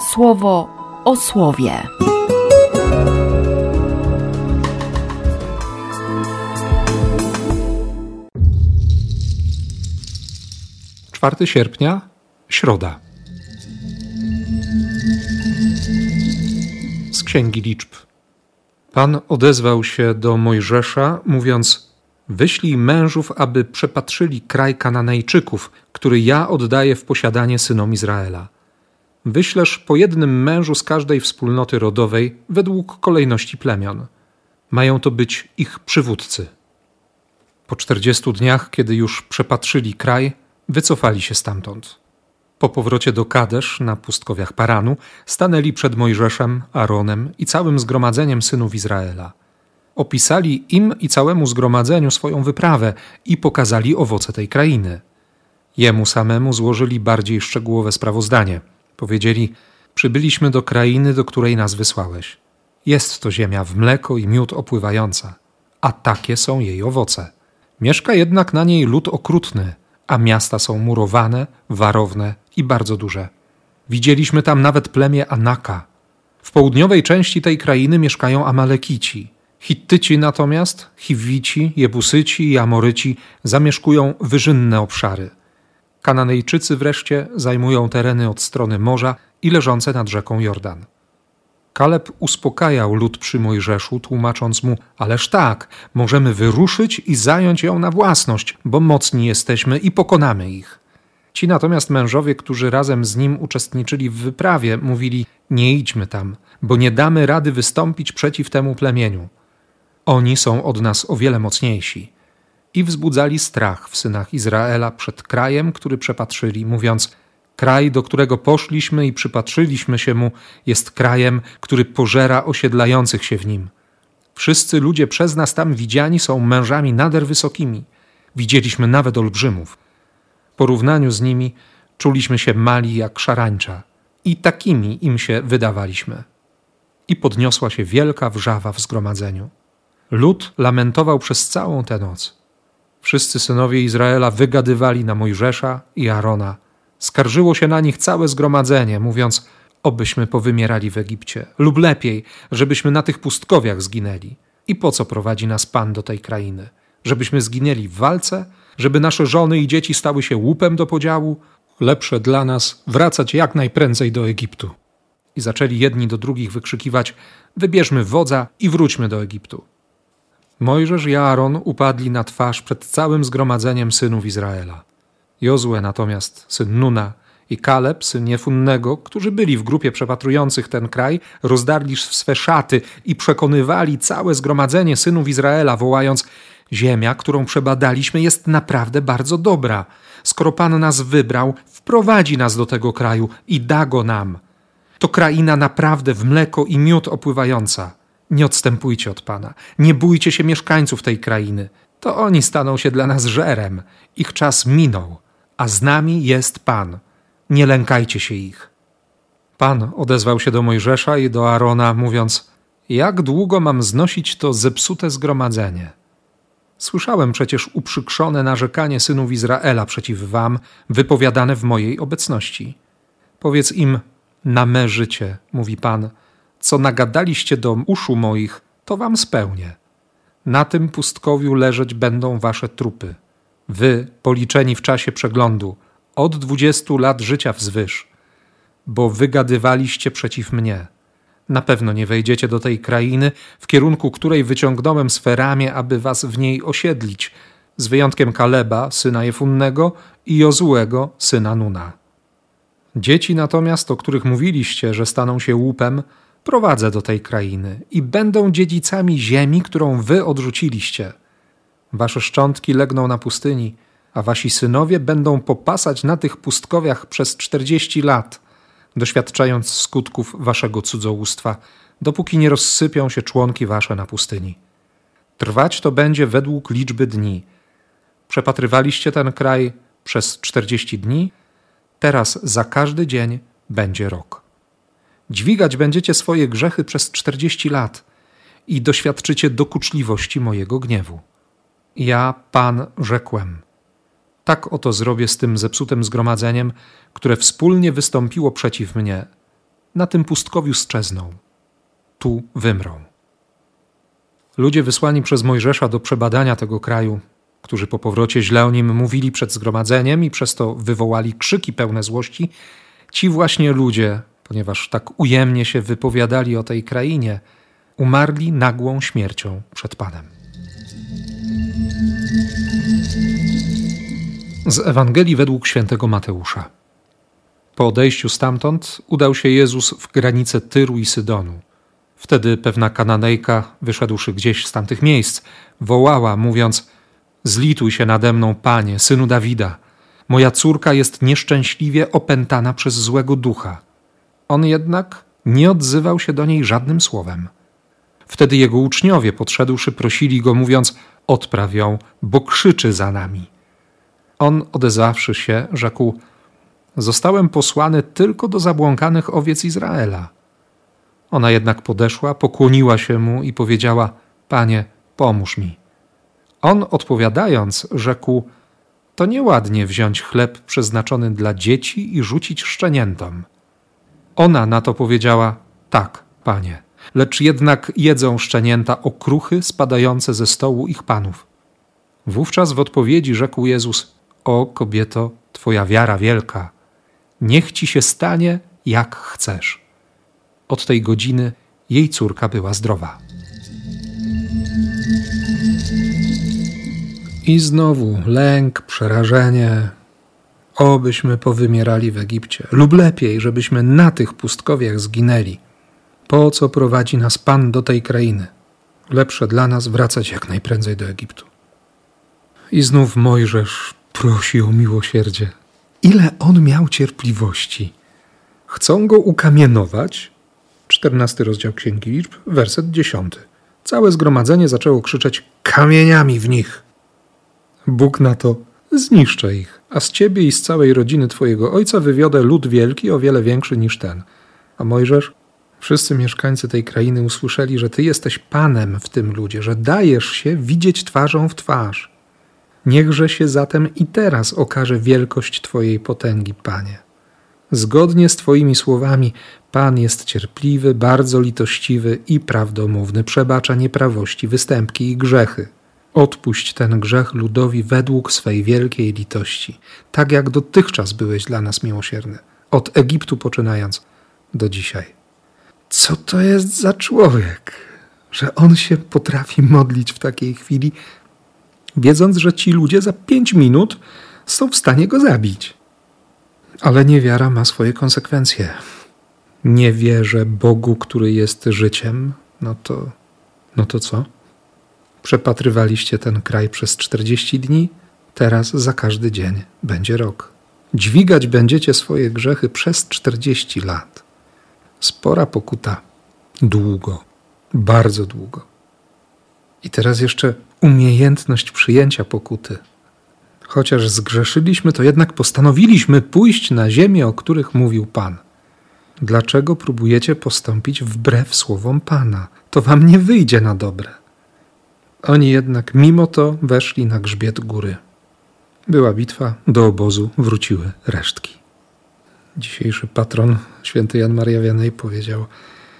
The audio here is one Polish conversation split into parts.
słowo o słowie. 4 sierpnia, środa. Z Księgi Liczb. Pan odezwał się do Mojżesza, mówiąc: Wyślij mężów, aby przepatrzyli kraj Kananejczyków, który ja oddaję w posiadanie synom Izraela. Wyślesz po jednym mężu z każdej wspólnoty rodowej według kolejności plemion. Mają to być ich przywódcy. Po czterdziestu dniach, kiedy już przepatrzyli kraj, wycofali się stamtąd. Po powrocie do Kadesz na pustkowiach Paranu stanęli przed Mojżeszem, Aaronem i całym zgromadzeniem synów Izraela. Opisali im i całemu zgromadzeniu swoją wyprawę i pokazali owoce tej krainy. Jemu samemu złożyli bardziej szczegółowe sprawozdanie. Powiedzieli: Przybyliśmy do krainy, do której nas wysłałeś. Jest to ziemia w mleko i miód opływająca, a takie są jej owoce. Mieszka jednak na niej lud okrutny a miasta są murowane, warowne i bardzo duże. Widzieliśmy tam nawet plemię Anaka. W południowej części tej krainy mieszkają Amalekici. Hittyci natomiast, Chiwici, Jebusyci i Amoryci zamieszkują wyżynne obszary. Kananejczycy wreszcie zajmują tereny od strony morza i leżące nad rzeką Jordan. Kaleb uspokajał lud przy Mojżeszu, tłumacząc mu: Ależ tak, możemy wyruszyć i zająć ją na własność, bo mocni jesteśmy i pokonamy ich. Ci natomiast mężowie, którzy razem z nim uczestniczyli w wyprawie, mówili: Nie idźmy tam, bo nie damy rady wystąpić przeciw temu plemieniu. Oni są od nas o wiele mocniejsi. I wzbudzali strach w synach Izraela przed krajem, który przepatrzyli, mówiąc: Kraj, do którego poszliśmy i przypatrzyliśmy się mu, jest krajem, który pożera osiedlających się w nim. Wszyscy ludzie przez nas tam widziani są mężami nader wysokimi. Widzieliśmy nawet olbrzymów. W porównaniu z nimi czuliśmy się mali jak szarańcza i takimi im się wydawaliśmy. I podniosła się wielka wrzawa w zgromadzeniu. Lud lamentował przez całą tę noc. Wszyscy synowie Izraela wygadywali na Mojżesza i Arona – Skarżyło się na nich całe zgromadzenie, mówiąc: Obyśmy powymierali w Egipcie, lub lepiej, żebyśmy na tych pustkowiach zginęli. I po co prowadzi nas Pan do tej krainy? Żebyśmy zginęli w walce? Żeby nasze żony i dzieci stały się łupem do podziału? Lepsze dla nas wracać jak najprędzej do Egiptu. I zaczęli jedni do drugich wykrzykiwać: Wybierzmy wodza i wróćmy do Egiptu. Mojżesz i Aaron upadli na twarz przed całym zgromadzeniem synów Izraela. Jozue natomiast, syn Nuna, i Kaleb, syn Jefunnego, którzy byli w grupie przepatrujących ten kraj, rozdarli swe szaty i przekonywali całe zgromadzenie synów Izraela, wołając: Ziemia, którą przebadaliśmy, jest naprawdę bardzo dobra. Skoro Pan nas wybrał, wprowadzi nas do tego kraju i da go nam. To kraina naprawdę w mleko i miód opływająca. Nie odstępujcie od Pana, nie bójcie się mieszkańców tej krainy. To oni staną się dla nas żerem. Ich czas minął a z nami jest Pan. Nie lękajcie się ich. Pan odezwał się do Mojżesza i do Arona, mówiąc: Jak długo mam znosić to zepsute zgromadzenie? Słyszałem przecież uprzykrzone narzekanie synów Izraela przeciw wam, wypowiadane w mojej obecności. Powiedz im: Na me życie, mówi Pan, co nagadaliście do uszu moich, to wam spełnię. Na tym pustkowiu leżeć będą wasze trupy wy policzeni w czasie przeglądu, od dwudziestu lat życia wzwyż, bo wygadywaliście przeciw mnie. Na pewno nie wejdziecie do tej krainy, w kierunku której wyciągnąłem swe ramię, aby was w niej osiedlić, z wyjątkiem Kaleba, syna Jefunnego i Jozułego, syna Nuna. Dzieci natomiast, o których mówiliście, że staną się łupem, prowadzę do tej krainy i będą dziedzicami ziemi, którą wy odrzuciliście – Wasze szczątki legną na pustyni, a wasi synowie będą popasać na tych pustkowiach przez czterdzieści lat, doświadczając skutków waszego cudzołóstwa, dopóki nie rozsypią się członki wasze na pustyni. Trwać to będzie według liczby dni. Przepatrywaliście ten kraj przez czterdzieści dni, teraz za każdy dzień będzie rok. Dźwigać będziecie swoje grzechy przez czterdzieści lat i doświadczycie dokuczliwości mojego gniewu. Ja, Pan, rzekłem. Tak oto zrobię z tym zepsutym zgromadzeniem, które wspólnie wystąpiło przeciw mnie. na tym pustkowiu sczezną. Tu wymrą. Ludzie wysłani przez Mojżesza do przebadania tego kraju, którzy po powrocie źle o nim mówili przed zgromadzeniem i przez to wywołali krzyki pełne złości, ci właśnie ludzie, ponieważ tak ujemnie się wypowiadali o tej krainie, umarli nagłą śmiercią przed Panem. Z Ewangelii według świętego Mateusza. Po odejściu stamtąd udał się Jezus w granice Tyru i Sydonu. Wtedy pewna Kananejka, wyszedłszy gdzieś z tamtych miejsc, wołała, mówiąc: Zlituj się nade mną, panie, synu Dawida. Moja córka jest nieszczęśliwie opętana przez złego ducha. On jednak nie odzywał się do niej żadnym słowem. Wtedy jego uczniowie, podszedłszy, prosili go, mówiąc: Odpraw ją, bo krzyczy za nami. On, odezwawszy się, rzekł: Zostałem posłany tylko do zabłąkanych owiec Izraela. Ona jednak podeszła, pokłoniła się mu i powiedziała: Panie, pomóż mi. On odpowiadając, rzekł: To nieładnie wziąć chleb przeznaczony dla dzieci i rzucić szczeniętom. Ona na to powiedziała: Tak, panie, lecz jednak jedzą szczenięta okruchy spadające ze stołu ich panów. Wówczas w odpowiedzi rzekł Jezus: O kobieto, twoja wiara wielka, niech ci się stanie jak chcesz. Od tej godziny jej córka była zdrowa. I znowu lęk, przerażenie. Obyśmy powymierali w Egipcie, lub lepiej, żebyśmy na tych pustkowiach zginęli. Po co prowadzi nas Pan do tej krainy? Lepsze dla nas wracać jak najprędzej do Egiptu. I znów Mojżesz prosi o miłosierdzie. Ile on miał cierpliwości. Chcą go ukamienować. 14 rozdział Księgi Liczb, werset 10. Całe zgromadzenie zaczęło krzyczeć kamieniami w nich. Bóg na to zniszczę ich, a z ciebie i z całej rodziny twojego ojca wywiodę lud wielki, o wiele większy niż ten. A Mojżesz? Wszyscy mieszkańcy tej krainy usłyszeli, że ty jesteś panem w tym ludzie, że dajesz się widzieć twarzą w twarz. Niechże się zatem i teraz okaże wielkość Twojej potęgi, Panie. Zgodnie z Twoimi słowami, Pan jest cierpliwy, bardzo litościwy i prawdomówny, przebacza nieprawości, występki i grzechy. Odpuść ten grzech ludowi według swej wielkiej litości, tak jak dotychczas byłeś dla nas miłosierny, od Egiptu poczynając do dzisiaj. Co to jest za człowiek, że on się potrafi modlić w takiej chwili, wiedząc, że ci ludzie za pięć minut są w stanie go zabić? Ale niewiara ma swoje konsekwencje. Nie wierzę Bogu, który jest życiem, no to, no to co? Przepatrywaliście ten kraj przez 40 dni, teraz za każdy dzień będzie rok. Dźwigać będziecie swoje grzechy przez 40 lat. Spora pokuta. Długo, bardzo długo. I teraz jeszcze umiejętność przyjęcia pokuty. Chociaż zgrzeszyliśmy, to jednak postanowiliśmy pójść na ziemię, o których mówił Pan. Dlaczego próbujecie postąpić wbrew słowom Pana? To wam nie wyjdzie na dobre. Oni jednak mimo to weszli na grzbiet góry. Była bitwa, do obozu wróciły resztki. Dzisiejszy patron, święty Jan Maria Wianej, powiedział,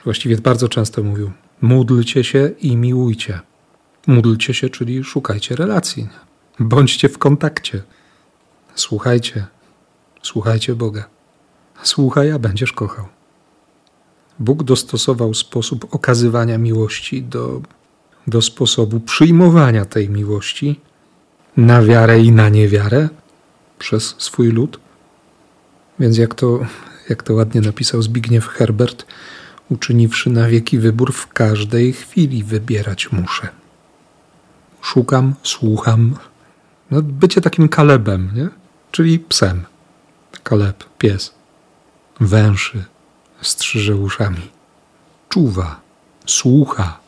właściwie bardzo często mówił: módlcie się i miłujcie. Módlcie się, czyli szukajcie relacji. Bądźcie w kontakcie. Słuchajcie, słuchajcie Boga. Słuchaj, a będziesz kochał. Bóg dostosował sposób okazywania miłości do do sposobu przyjmowania tej miłości na wiarę i na niewiarę przez swój lud. Więc jak to, jak to ładnie napisał Zbigniew Herbert, uczyniwszy na wieki wybór, w każdej chwili wybierać muszę. Szukam, słucham. No, bycie takim kalebem, nie? czyli psem. Kaleb, pies. Węszy, strzyże uszami. Czuwa, słucha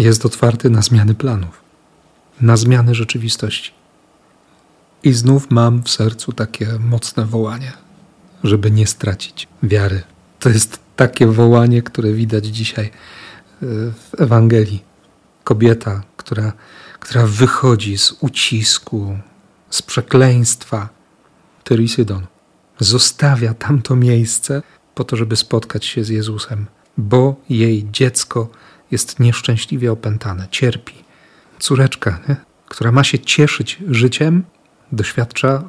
jest otwarty na zmiany planów, na zmiany rzeczywistości. I znów mam w sercu takie mocne wołanie, żeby nie stracić wiary. To jest takie wołanie, które widać dzisiaj e, w Ewangelii. Kobieta, która, która wychodzi z ucisku, z przekleństwa Tyr Sydon, zostawia tamto miejsce po to, żeby spotkać się z Jezusem, bo jej dziecko jest nieszczęśliwie opętane, cierpi. Córeczka, nie? która ma się cieszyć życiem, doświadcza,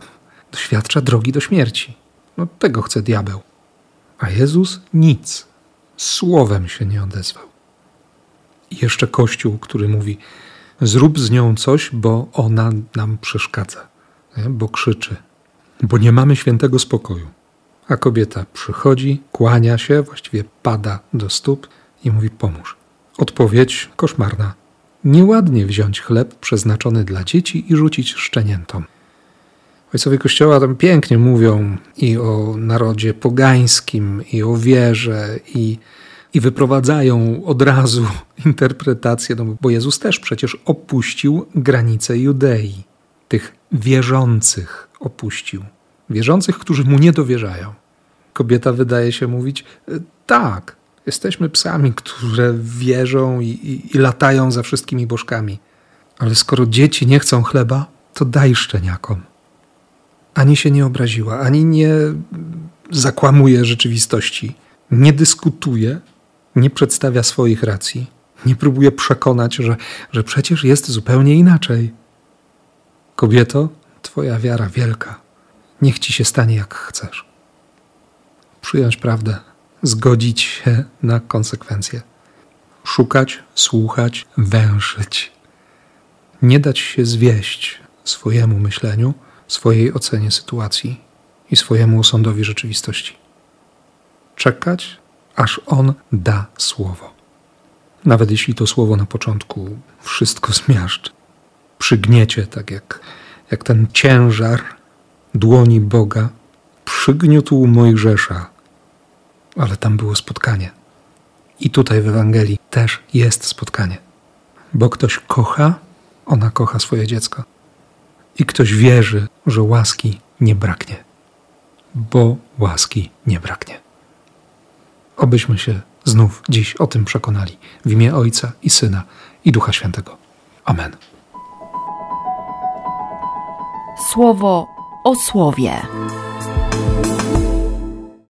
doświadcza drogi do śmierci. No tego chce diabeł. A Jezus nic, słowem się nie odezwał. I jeszcze Kościół, który mówi: Zrób z nią coś, bo ona nam przeszkadza, nie? bo krzyczy, bo nie mamy świętego spokoju. A kobieta przychodzi, kłania się, właściwie pada do stóp i mówi: Pomóż. Odpowiedź koszmarna. Nieładnie wziąć chleb przeznaczony dla dzieci i rzucić szczeniętom. Ojcowie Kościoła tam pięknie mówią i o narodzie pogańskim, i o wierze, i, i wyprowadzają od razu interpretację, no bo Jezus też przecież opuścił granice Judei. Tych wierzących opuścił. Wierzących, którzy mu nie dowierzają. Kobieta wydaje się mówić: e, tak, jesteśmy psami, które wierzą i, i, i latają za wszystkimi bożkami. Ale skoro dzieci nie chcą chleba, to daj szczeniakom ani się nie obraziła, ani nie zakłamuje rzeczywistości, nie dyskutuje, nie przedstawia swoich racji, nie próbuje przekonać, że, że przecież jest zupełnie inaczej. Kobieto, Twoja wiara wielka, niech ci się stanie jak chcesz. Przyjąć prawdę, zgodzić się na konsekwencje, szukać, słuchać, węszyć, nie dać się zwieść swojemu myśleniu swojej ocenie sytuacji i swojemu osądowi rzeczywistości. Czekać, aż on da słowo. Nawet jeśli to słowo na początku wszystko zmiażdży, przygniecie, tak jak, jak ten ciężar dłoni Boga przygniótł Mojżesza, ale tam było spotkanie. I tutaj w Ewangelii też jest spotkanie. Bo ktoś kocha, ona kocha swoje dziecko i ktoś wierzy, że łaski nie braknie, bo łaski nie braknie. Obyśmy się znów dziś o tym przekonali w imię Ojca i Syna i Ducha Świętego. Amen. Słowo o słowie.